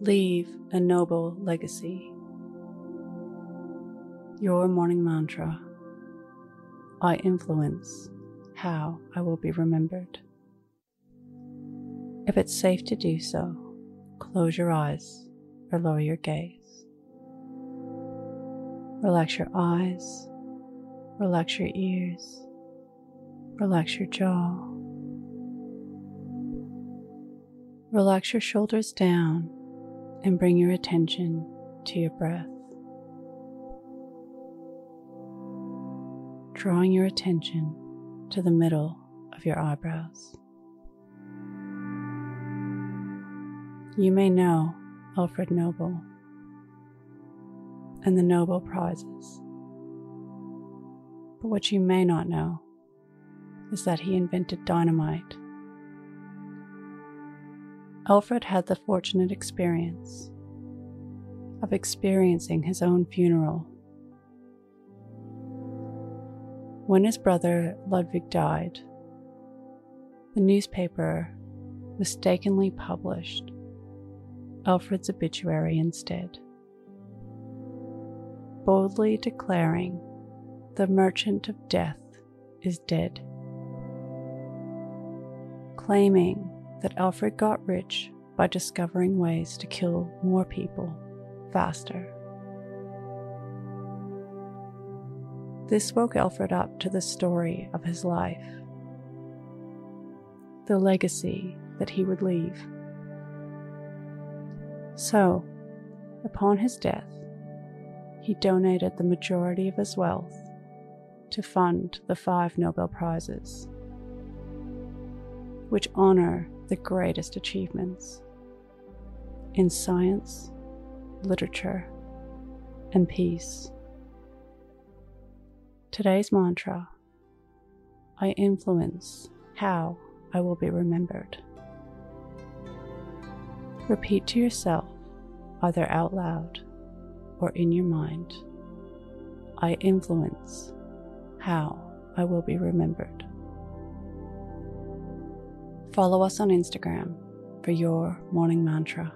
Leave a noble legacy. Your morning mantra I influence how I will be remembered. If it's safe to do so, close your eyes or lower your gaze. Relax your eyes, relax your ears, relax your jaw. Relax your shoulders down and bring your attention to your breath. Drawing your attention to the middle of your eyebrows. You may know Alfred Nobel and the Nobel Prizes, but what you may not know is that he invented dynamite Alfred had the fortunate experience of experiencing his own funeral. When his brother Ludwig died, the newspaper mistakenly published Alfred's obituary instead, boldly declaring the merchant of death is dead, claiming that Alfred got rich by discovering ways to kill more people faster. This woke Alfred up to the story of his life, the legacy that he would leave. So, upon his death, he donated the majority of his wealth to fund the five Nobel Prizes, which honor the greatest achievements in science, literature, and peace. Today's mantra I influence how I will be remembered. Repeat to yourself, either out loud or in your mind I influence how I will be remembered. Follow us on Instagram for your morning mantra.